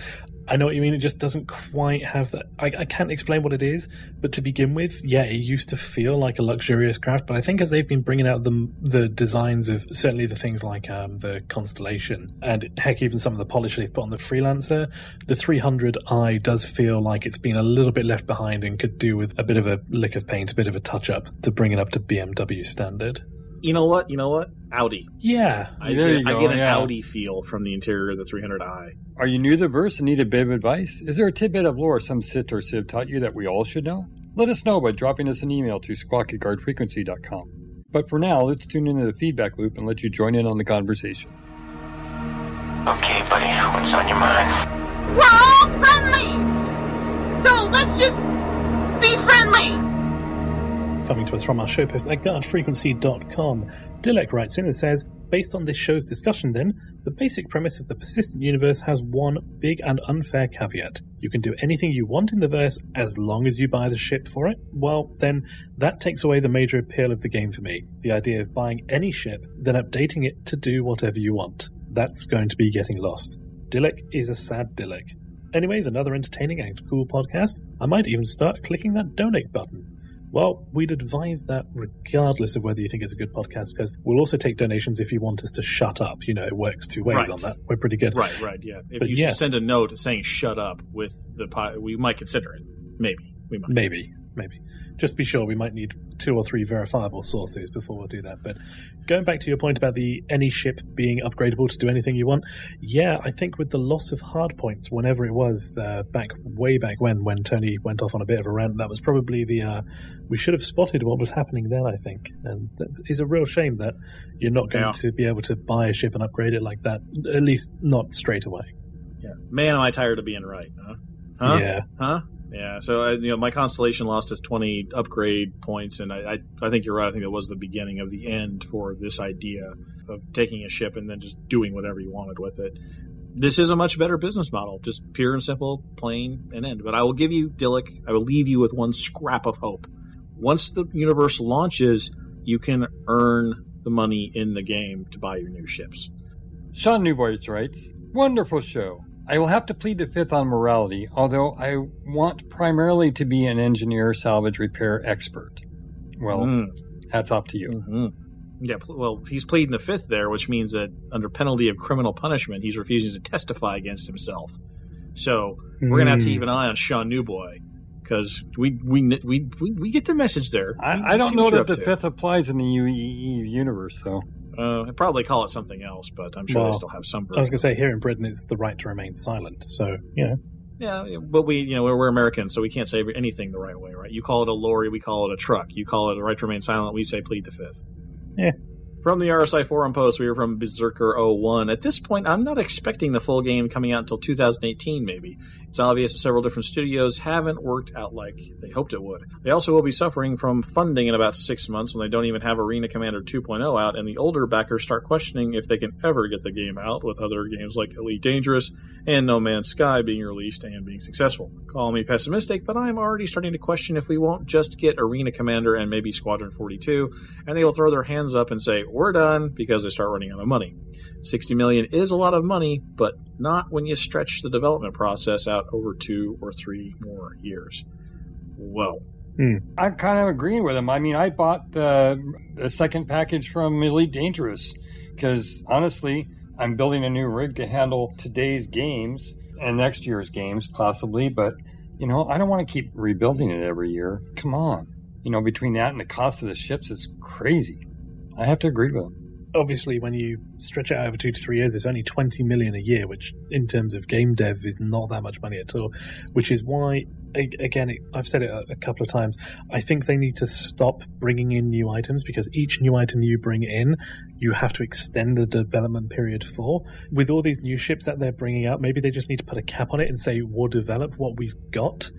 I know what you mean. It just doesn't quite have that. I, I can't explain what it is, but to begin with, yeah, it used to feel like a luxurious craft. But I think as they've been bringing out the the designs of certainly the things like um, the Constellation and heck, even some of the polish they've put on the Freelancer, the 300i does feel like it's been a little bit left behind and could do with a bit of a lick of paint, a bit of a touch up to bring it up to BMW standard. You know what? You know what? Audi. Yeah, I There get, you I go, get an yeah. Audi feel from the interior of the 300i. Are you new to the verse and need a bit of advice? Is there a tidbit of lore some Sith or Civ taught you that we all should know? Let us know by dropping us an email to squawk at guardfrequency.com. But for now, let's tune into the feedback loop and let you join in on the conversation. Okay, buddy, what's on your mind? We're all friendlies! So let's just be friendly! Coming to us from our show post at guardfrequency.com, Dilek writes in and says, Based on this show's discussion, then, the basic premise of the persistent universe has one big and unfair caveat. You can do anything you want in the verse as long as you buy the ship for it. Well, then, that takes away the major appeal of the game for me. The idea of buying any ship, then updating it to do whatever you want. That's going to be getting lost. Dilek is a sad Dilek. Anyways, another entertaining and cool podcast. I might even start clicking that donate button. Well, we'd advise that regardless of whether you think it's a good podcast, because we'll also take donations if you want us to shut up. You know, it works two ways Right. on that. We're pretty good. Right, right, yeah. If But you yes. send a note saying "shut up" with the pi- we might consider it. Maybe we might. Maybe, maybe. Just be sure we might need two or three verifiable sources before we'll do that. But going back to your point about the any ship being upgradable to do anything you want, yeah, I think with the loss of hard points, whenever it was uh, back way back when, when Tony went off on a bit of a rant, that was probably the uh, we should have spotted what was happening then. I think, and is a real shame that you're not going Yeah. to be able to buy a ship and upgrade it like that, at least not straight away. Yeah. Man, am I tired of being right? Huh? Huh? Yeah. Huh? Yeah. So I, you know, my constellation lost its twenty upgrade points, and I, I, I think you're right. I think it was the beginning of the end for this idea of taking a ship and then just doing whatever you wanted with it. This is a much better business model, just pure and simple, plain and end. But I will give you, Dillick, I will leave you with one scrap of hope. Once the universe launches, you can earn the money in the game to buy your new ships. Sean Newboyce writes, Wonderful show. I will have to plead the fifth on morality, although I want primarily to be an engineer salvage repair expert. Well, Mm. hats off to you. hmm Yeah, well, he's pleading the fifth there, which means that under penalty of criminal punishment, he's refusing to testify against himself. So we're gonna have to Hmm. keep an eye on Sean Newboy because we we, we we we get the message there. I, I don't know that the to. fifth applies in the UEE universe, though. Uh, I'd probably call it something else, but I'm sure Well, they still have some I was going to say here in Britain, it's the right to remain silent. So you know, Yeah, but we, you know, we're, we're Americans, so we can't say anything the right way, right? You call it a lorry, we call it a truck. You call it a right to remain silent, we say plead the fifth. Yeah. From the RSI forum post, we were from Berserker 01. At this point, I'm not expecting the full game coming out until 2018, maybe. It's obvious several different studios haven't worked out like they hoped it would. They also will be suffering from funding in about six months when they don't even have Arena Commander 2.0 out, and the older backers start questioning if they can ever get the game out with other games like Elite Dangerous and No Man's Sky being released and being successful. Call me pessimistic, but I'm already starting to question if we won't just get Arena Commander and maybe Squadron 42, and they will throw their hands up and say, We're done, because they start running out of money. 60 million is a lot of money, but not when you stretch the development process out over two or three more years. Whoa. Hmm. I'm kind of agreeing with him. I mean, I bought the, the second package from Elite Dangerous because honestly, I'm building a new rig to handle today's games and next year's games, possibly. But, you know, I don't want to keep rebuilding it every year. Come on. You know, between that and the cost of the ships it's crazy. I have to agree with him. obviously, when you stretch it out over two to three years, it's only 20 million a year, which in terms of game dev is not that much money at all. Which is why, again, I've said it a, couple of times, I think they need to stop bringing in new items because each new item you bring in, you have to extend the development period for. With all these new ships that they're bringing out, maybe they just need to put a cap on it and say, we'll develop what we've got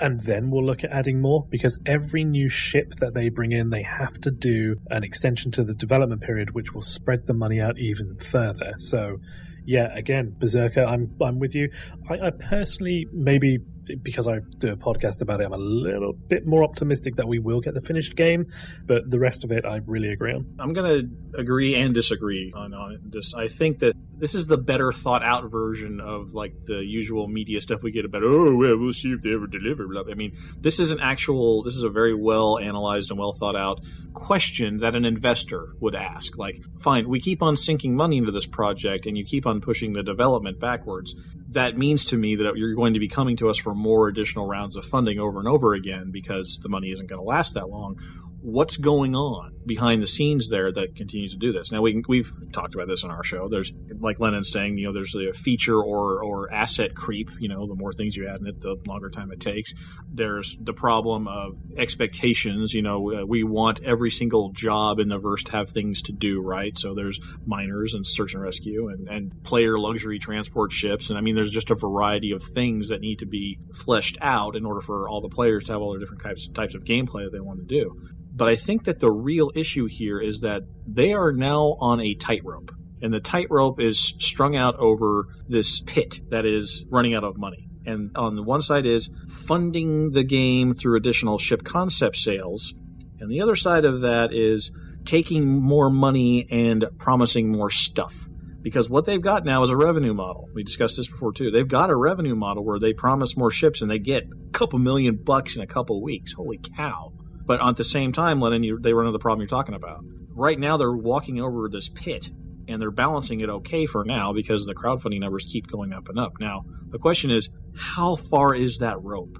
and then we'll look at adding more because every new ship that they bring in, they have to do an extension to the development period, which will spread the money out even further. So, yeah, again, Berserker, I'm I'm with you. I, I personally maybe because I do a podcast about it, I'm a little bit more optimistic that we will get the finished game, but the rest of it, I really agree on. I'm going to agree and disagree on, on this. I think that this is the better thought out version of like the usual media stuff we get about, oh, well, we'll see if they ever deliver. I mean, this is an actual, this is a very well analyzed and well thought out question that an investor would ask. Like, fine, we keep on sinking money into this project and you keep on pushing the development backwards. That means to me that you're going to be coming to us for more additional rounds of funding over and over again because the money isn't going to last that long what's going on behind the scenes there that continues to do this. Now we we've talked about this on our show. There's like Lennon's saying, you know, there's a feature or or asset creep. You know, the more things you add in it, the longer time it takes. There's the problem of expectations. You know, uh, we want every single job in the verse to have things to do, right? So there's miners and search and rescue and, and player luxury transport ships, and I mean, there's just a variety of things that need to be fleshed out in order for all the players to have all their different types types of gameplay that they want to do. But I think that the real issue here is that they are now on a tightrope. And the tightrope is strung out over this pit that is running out of money. And on the one side is funding the game through additional ship concept sales. And the other side of that is taking more money and promising more stuff. Because what they've got now is a revenue model. We discussed this before too. They've got a revenue model where they promise more ships and they get a couple million bucks in a couple weeks. Holy cow. But at the same time, Lennon, you, they run into the problem you're talking about. Right now, they're walking over this pit and they're balancing it okay for now because the crowdfunding numbers keep going up and up. Now, the question is, how far is that rope?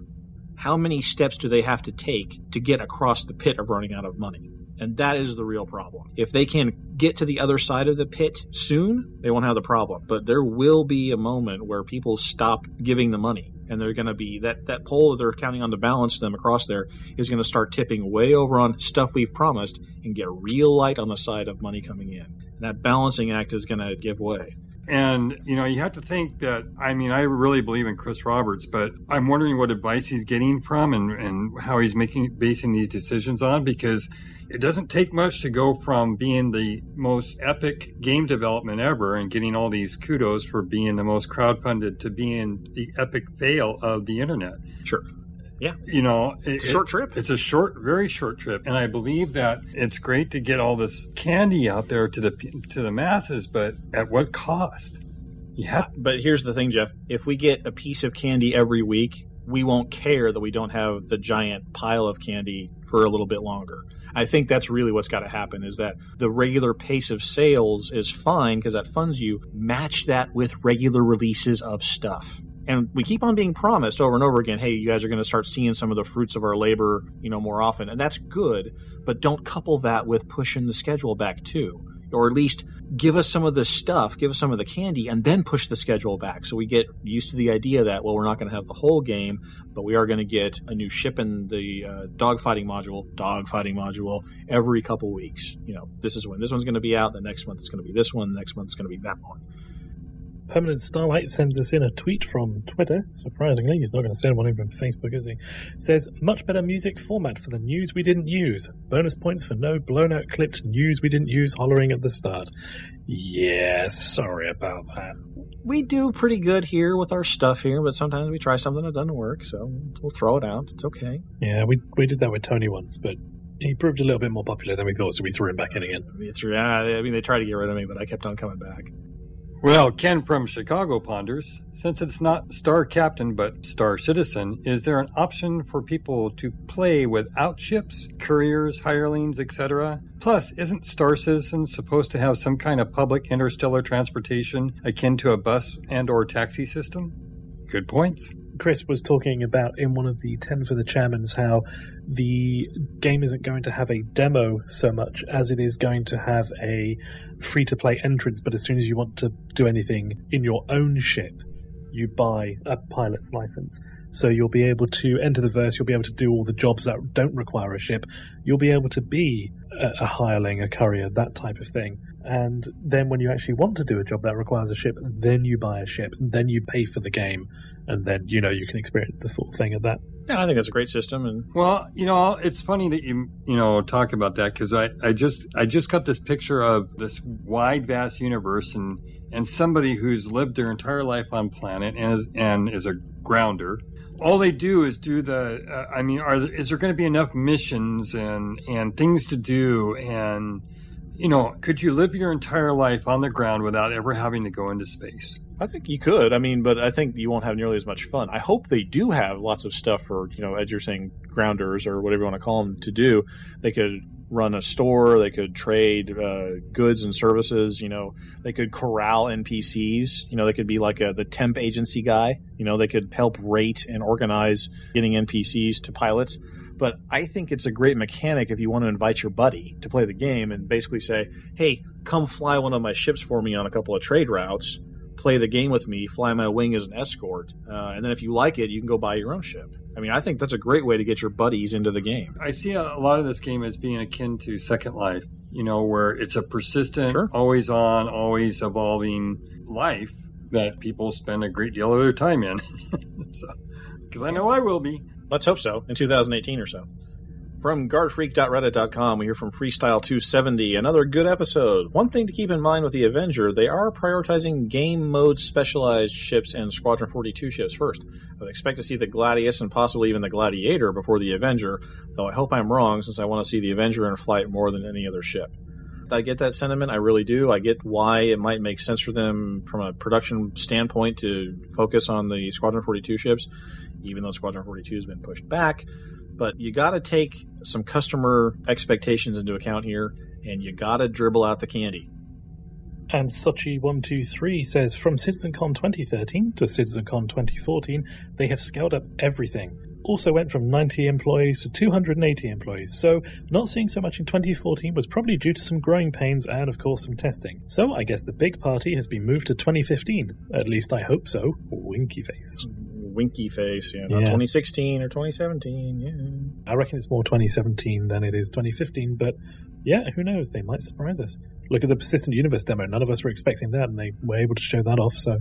How many steps do they have to take to get across the pit of running out of money? And that is the real problem. If they can get to the other side of the pit soon, they won't have the problem. But there will be a moment where people stop giving the money. And they're going to be that, that pole that they're counting on to balance them across there is going to start tipping way over on stuff we've promised and get real light on the side of money coming in. And that balancing act is going to give way. And, you know, you have to think that, I mean, I really believe in Chris Roberts, but I'm wondering what advice he's getting from and, and how he's making, basing these decisions on because it doesn't take much to go from being the most epic game development ever and getting all these kudos for being the most crowdfunded to being the epic fail of the internet. Sure. Yeah. You know, it's a short trip. It's a short, very short trip, and I believe that it's great to get all this candy out there to the to the masses, but at what cost? Yeah. But here's the thing, Jeff. If we get a piece of candy every week, we won't care that we don't have the giant pile of candy for a little bit longer. I think that's really what's got to happen is that the regular pace of sales is fine because that funds you. Match that with regular releases of stuff. And we keep on being promised over and over again, hey, you guys are going to start seeing some of the fruits of our labor, you know, more often. And that's good, but don't couple that with pushing the schedule back too. Or at least give us some of the stuff, give us some of the candy, and then push the schedule back. So we get used to the idea that, well, we're not going to have the whole game, but we are going to get a new ship in the uh, dogfighting module, dogfighting module, every couple weeks. You know, this is when this one's going to be out, the next month it's going to be this one, the next month it's going to be that one. Permanent Starlight sends us in a tweet from Twitter. Surprisingly, he's not going to send one in from Facebook, is he? Says, much better music format for the news we didn't use. Bonus points for no blown out clipped news we didn't use hollering at the start. Yeah, sorry about that. We do pretty good here with our stuff here, but sometimes we try something that doesn't work, so we'll throw it out. It's okay. Yeah, we, we did that with Tony once, but he proved a little bit more popular than we thought, so we threw him back in again. It's, yeah, I mean, they tried to get rid of me, but I kept on coming back. Well, Ken from Chicago ponders since it's not Star Captain but Star Citizen, is there an option for people to play without ships, couriers, hirelings, etc.? Plus, isn't Star Citizen supposed to have some kind of public interstellar transportation akin to a bus and or taxi system? Good points. Chris was talking about in one of the 10 for the chairmans how the game isn't going to have a demo so much as it is going to have a free to play entrance, but as soon as you want to do anything in your own ship, you buy a pilot's license. So you'll be able to enter the verse, you'll be able to do all the jobs that don't require a ship, you'll be able to be a, a hireling, a courier, that type of thing. And then when you actually want to do a job that requires a ship, then you buy a ship, then you pay for the game, and then you know you can experience the full thing of that. Yeah, I think that's a great system. And Well, you know, it's funny that you you know talk about that because I, I just I just got this picture of this wide vast universe and and somebody who's lived their entire life on planet and is, and is a grounder. All they do is do the. Uh, I mean, are is there going to be enough missions and and things to do and you know could you live your entire life on the ground without ever having to go into space? I think you could. I mean, but I think you won't have nearly as much fun. I hope they do have lots of stuff for, you know, as you're saying, grounders or whatever you want to call them to do. They could run a store, they could trade uh, goods and services, you know, they could corral NPCs, you know, they could be like a, the temp agency guy, you know, they could help rate and organize getting NPCs to pilots. But I think it's a great mechanic if you want to invite your buddy to play the game and basically say, hey, come fly one of my ships for me on a couple of trade routes play the game with me, fly my wing as an escort, uh, and then if you like it, you can go buy your own ship. I mean, I think that's a great way to get your buddies into the game. I see a, lot of this game as being akin to Second Life, you know, where it's a persistent, Sure. always on, always evolving life that people spend a great deal of their time in. Because I know I will be. Let's hope so in 2018 or so. From guardfreak.reddit.com, we hear from Freestyle270. Another good episode. One thing to keep in mind with the Avenger, they are prioritizing game mode specialized ships and Squadron 42 ships first. I would expect to see the Gladius and possibly even the Gladiator before the Avenger, though I hope I'm wrong since I want to see the Avenger in flight more than any other ship. I get that sentiment. I really do. I get why it might make sense for them from a production standpoint to focus on the Squadron 42 ships, even though Squadron 42 has been pushed back. But you got to take some customer expectations into account here, and you got to dribble out the candy. And Sochi123 says From CitizenCon 2013 to CitizenCon 2014, they have scaled up everything. Also went from 90 employees to 280 employees, so not seeing so much in 2014 was probably due to some growing pains and, of course, some testing. So I guess the big party has been moved to 2015. At least I hope so. Winky face. Winky face, yeah, not Yeah. 2016 or 2017. Yeah. I reckon it's more 2017 than it is 2015, but yeah, who knows? They might surprise us. Look at the Persistent Universe demo. None of us were expecting that, and they were able to show that off, so.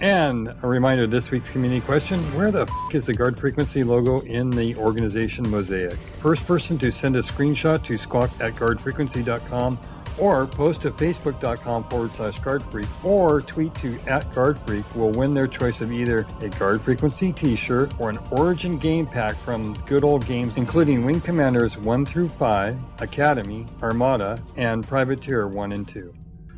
And a reminder this week's community question Where the f is the guard frequency logo in the organization mosaic? First person to send a screenshot to squawk at guardfrequency.com or post to facebook.com forward slash guardfreak or tweet to at guardfreak will win their choice of either a guard frequency t-shirt or an origin game pack from good old games including wing commanders 1 through 5 academy armada and privateer 1 and 2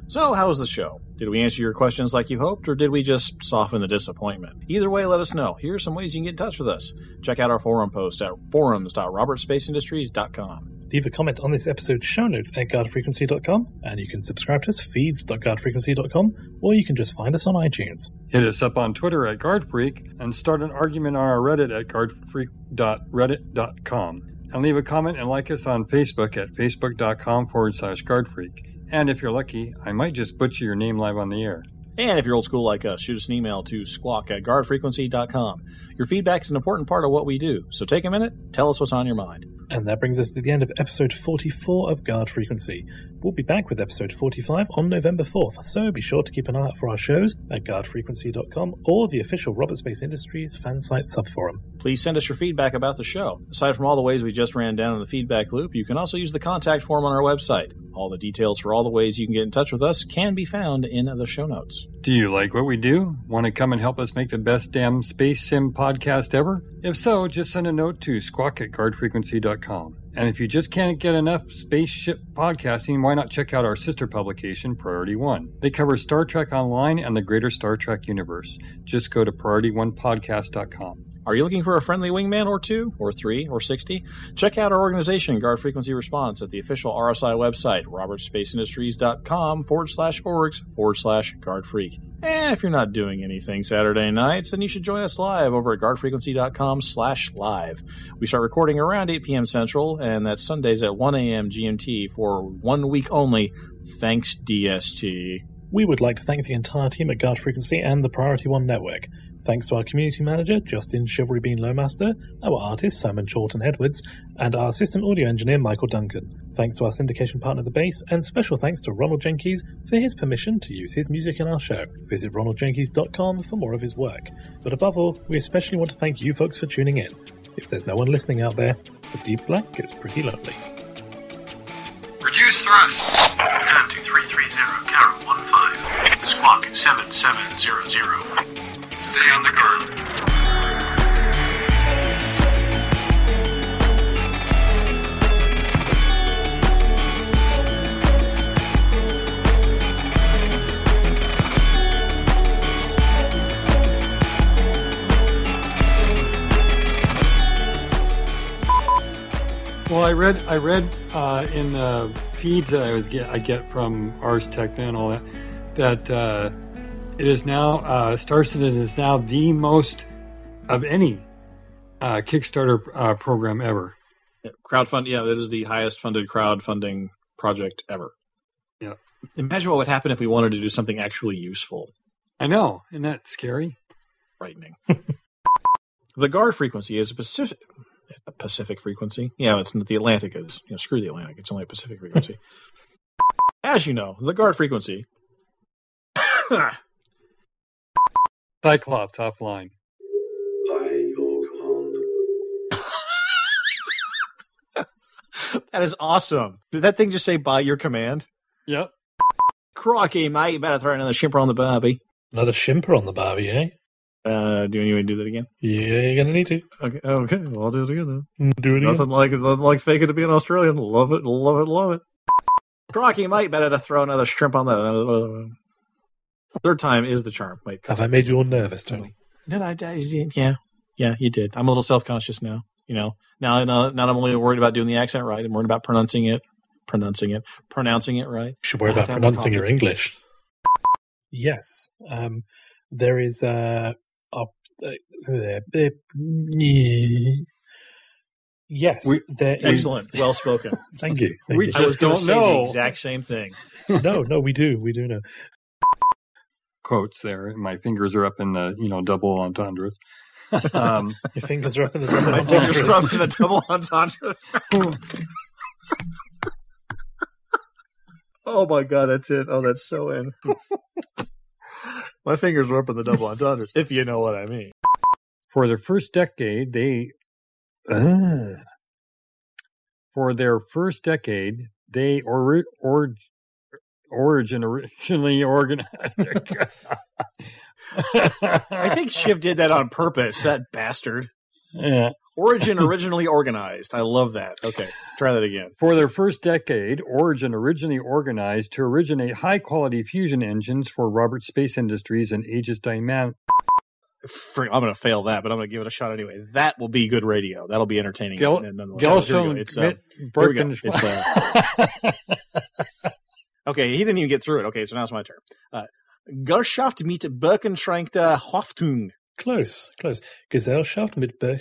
So, how was the show? Did we answer your questions like you hoped, or did we just soften the disappointment? Either way, let us know. Here are some ways you can get in touch with us. Check out our forum post at forums.robertspaceindustries.com. Leave a comment on this episode's show notes at guardfrequency.com, and you can subscribe to us, feeds.guardfrequency.com, or you can just find us on iTunes. Hit us up on Twitter at GuardFreak and start an argument on our Reddit at guardfreak.reddit.com. And leave a comment and like us on Facebook at facebook.com forward slash guardfreak. And if you're lucky, I might just butcher your name live on the air. And if you're old school like us, shoot us an email to squawk at guardfrequency.com. Your feedback is an important part of what we do, so take a minute, tell us what's on your mind. And that brings us to the end of episode 44 of Guard Frequency. We'll be back with episode 45 on November 4th, so be sure to keep an eye out for our shows at guardfrequency.com or the official Robert Space Industries fan site subforum. Please send us your feedback about the show. Aside from all the ways we just ran down in the feedback loop, you can also use the contact form on our website. All the details for all the ways you can get in touch with us can be found in the show notes. Do you like what we do? Want to come and help us make the best damn space sim podcast ever? If so, just send a note to squawk at guardfrequency.com. And if you just can't get enough spaceship podcasting, why not check out our sister publication, Priority One? They cover Star Trek Online and the greater Star Trek universe. Just go to priorityonepodcast.com. Are you looking for a friendly wingman or two, or three, or 60? Check out our organization, Guard Frequency Response, at the official RSI website, robertspaceindustriescom forward slash orgs forward slash guard freak. And if you're not doing anything Saturday nights, then you should join us live over at guardfrequency.com slash live. We start recording around 8 p.m. Central, and that's Sundays at 1 a.m. GMT for one week only. Thanks, DST. We would like to thank the entire team at Guard Frequency and the Priority One Network. Thanks to our community manager, Justin Chivalry Bean Lowmaster, our artist, Simon Chorlton Edwards, and our assistant audio engineer, Michael Duncan. Thanks to our syndication partner, The Base, and special thanks to Ronald Jenkins for his permission to use his music in our show. Visit ronaldjenkins.com for more of his work. But above all, we especially want to thank you folks for tuning in. If there's no one listening out there, the deep black gets pretty lonely. Reduce thrust. Turn to 330, Carol 15. Squawk 7700. Stay on the guard. Well, I read I read uh, in the feeds that I was get I get from Ars Technica and all that that uh, it is now uh, Star Citizen is now the most of any uh, Kickstarter uh, program ever. Yeah, crowdfund, yeah, that is the highest funded crowdfunding project ever. Yeah. Imagine what would happen if we wanted to do something actually useful. I know, isn't that scary? Frightening. the guard frequency is a Pacific a Pacific frequency. Yeah, it's not the Atlantic is you know, screw the Atlantic, it's only a Pacific frequency. As you know, the guard frequency Cyclops offline. That is awesome. Did that thing just say by your command? Yep. Crocky, mate, you better throw another shimper on the barbie. Another shimper on the Barbie, eh? Uh, do you want to do that again? Yeah, you're gonna need to. Okay, okay, well, I'll do it again then. Do it again. Nothing like nothing like faking to be an Australian. Love it, love it, love it. Crocky, mate, better to throw another shrimp on the. Third time is the charm. Wait, Have I made you all nervous, Tony? did I? Did, yeah, yeah, you did. I'm a little self conscious now. You know, now, now, now I'm only worried about doing the accent right. I'm worried about pronouncing it, pronouncing it, pronouncing it right. You should worry about pronouncing your English. Yes, um, there is uh, a. Uh, uh, yes, We- there is. Excellent, well spoken. Thank you. Thank We you. I was Just don't say know. the exact same thing. no, no, we do, we do know. Quotes there. My fingers are up in the you know double entendres. um, Your fingers are up in the double My fingers entendres. are up in the double entendres. oh my god, that's it. Oh, that's so in. My fingers are up in the double entendres, if you know what I mean. for their first decade, they uh, for their first decade they or, or origin originally organized. I think Shiv did that on purpose, that bastard. yeah. Origin originally organized. I love that. Okay, try that again. For their first decade, Origin originally organized to originate high quality fusion engines for Robert Space Industries and Aegis. Fr- I'm going to fail that, but I'm going to give it a shot anyway. That will be good radio. That'll be entertaining. Gel- we go. It's, uh, Schmidt here we go. Birkensch- Okay, he didn't even get through it. Okay, so now it's my turn. Uh, Gerschaft mit Birkenschränkter Hoffnung. Close, close. Gesellschaft mit Ber-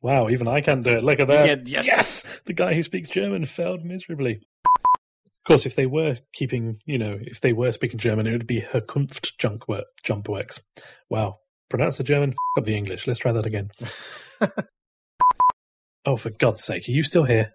Wow, even I can't do it. Look at that. Yeah, yes. The guy who speaks German failed miserably. Of course, if they were keeping, you know, if they were speaking German, it would be Herkunft Jumpworks. Wow. Pronounce the German, f- up the English. Let's try that again. oh, for God's sake, are you still here?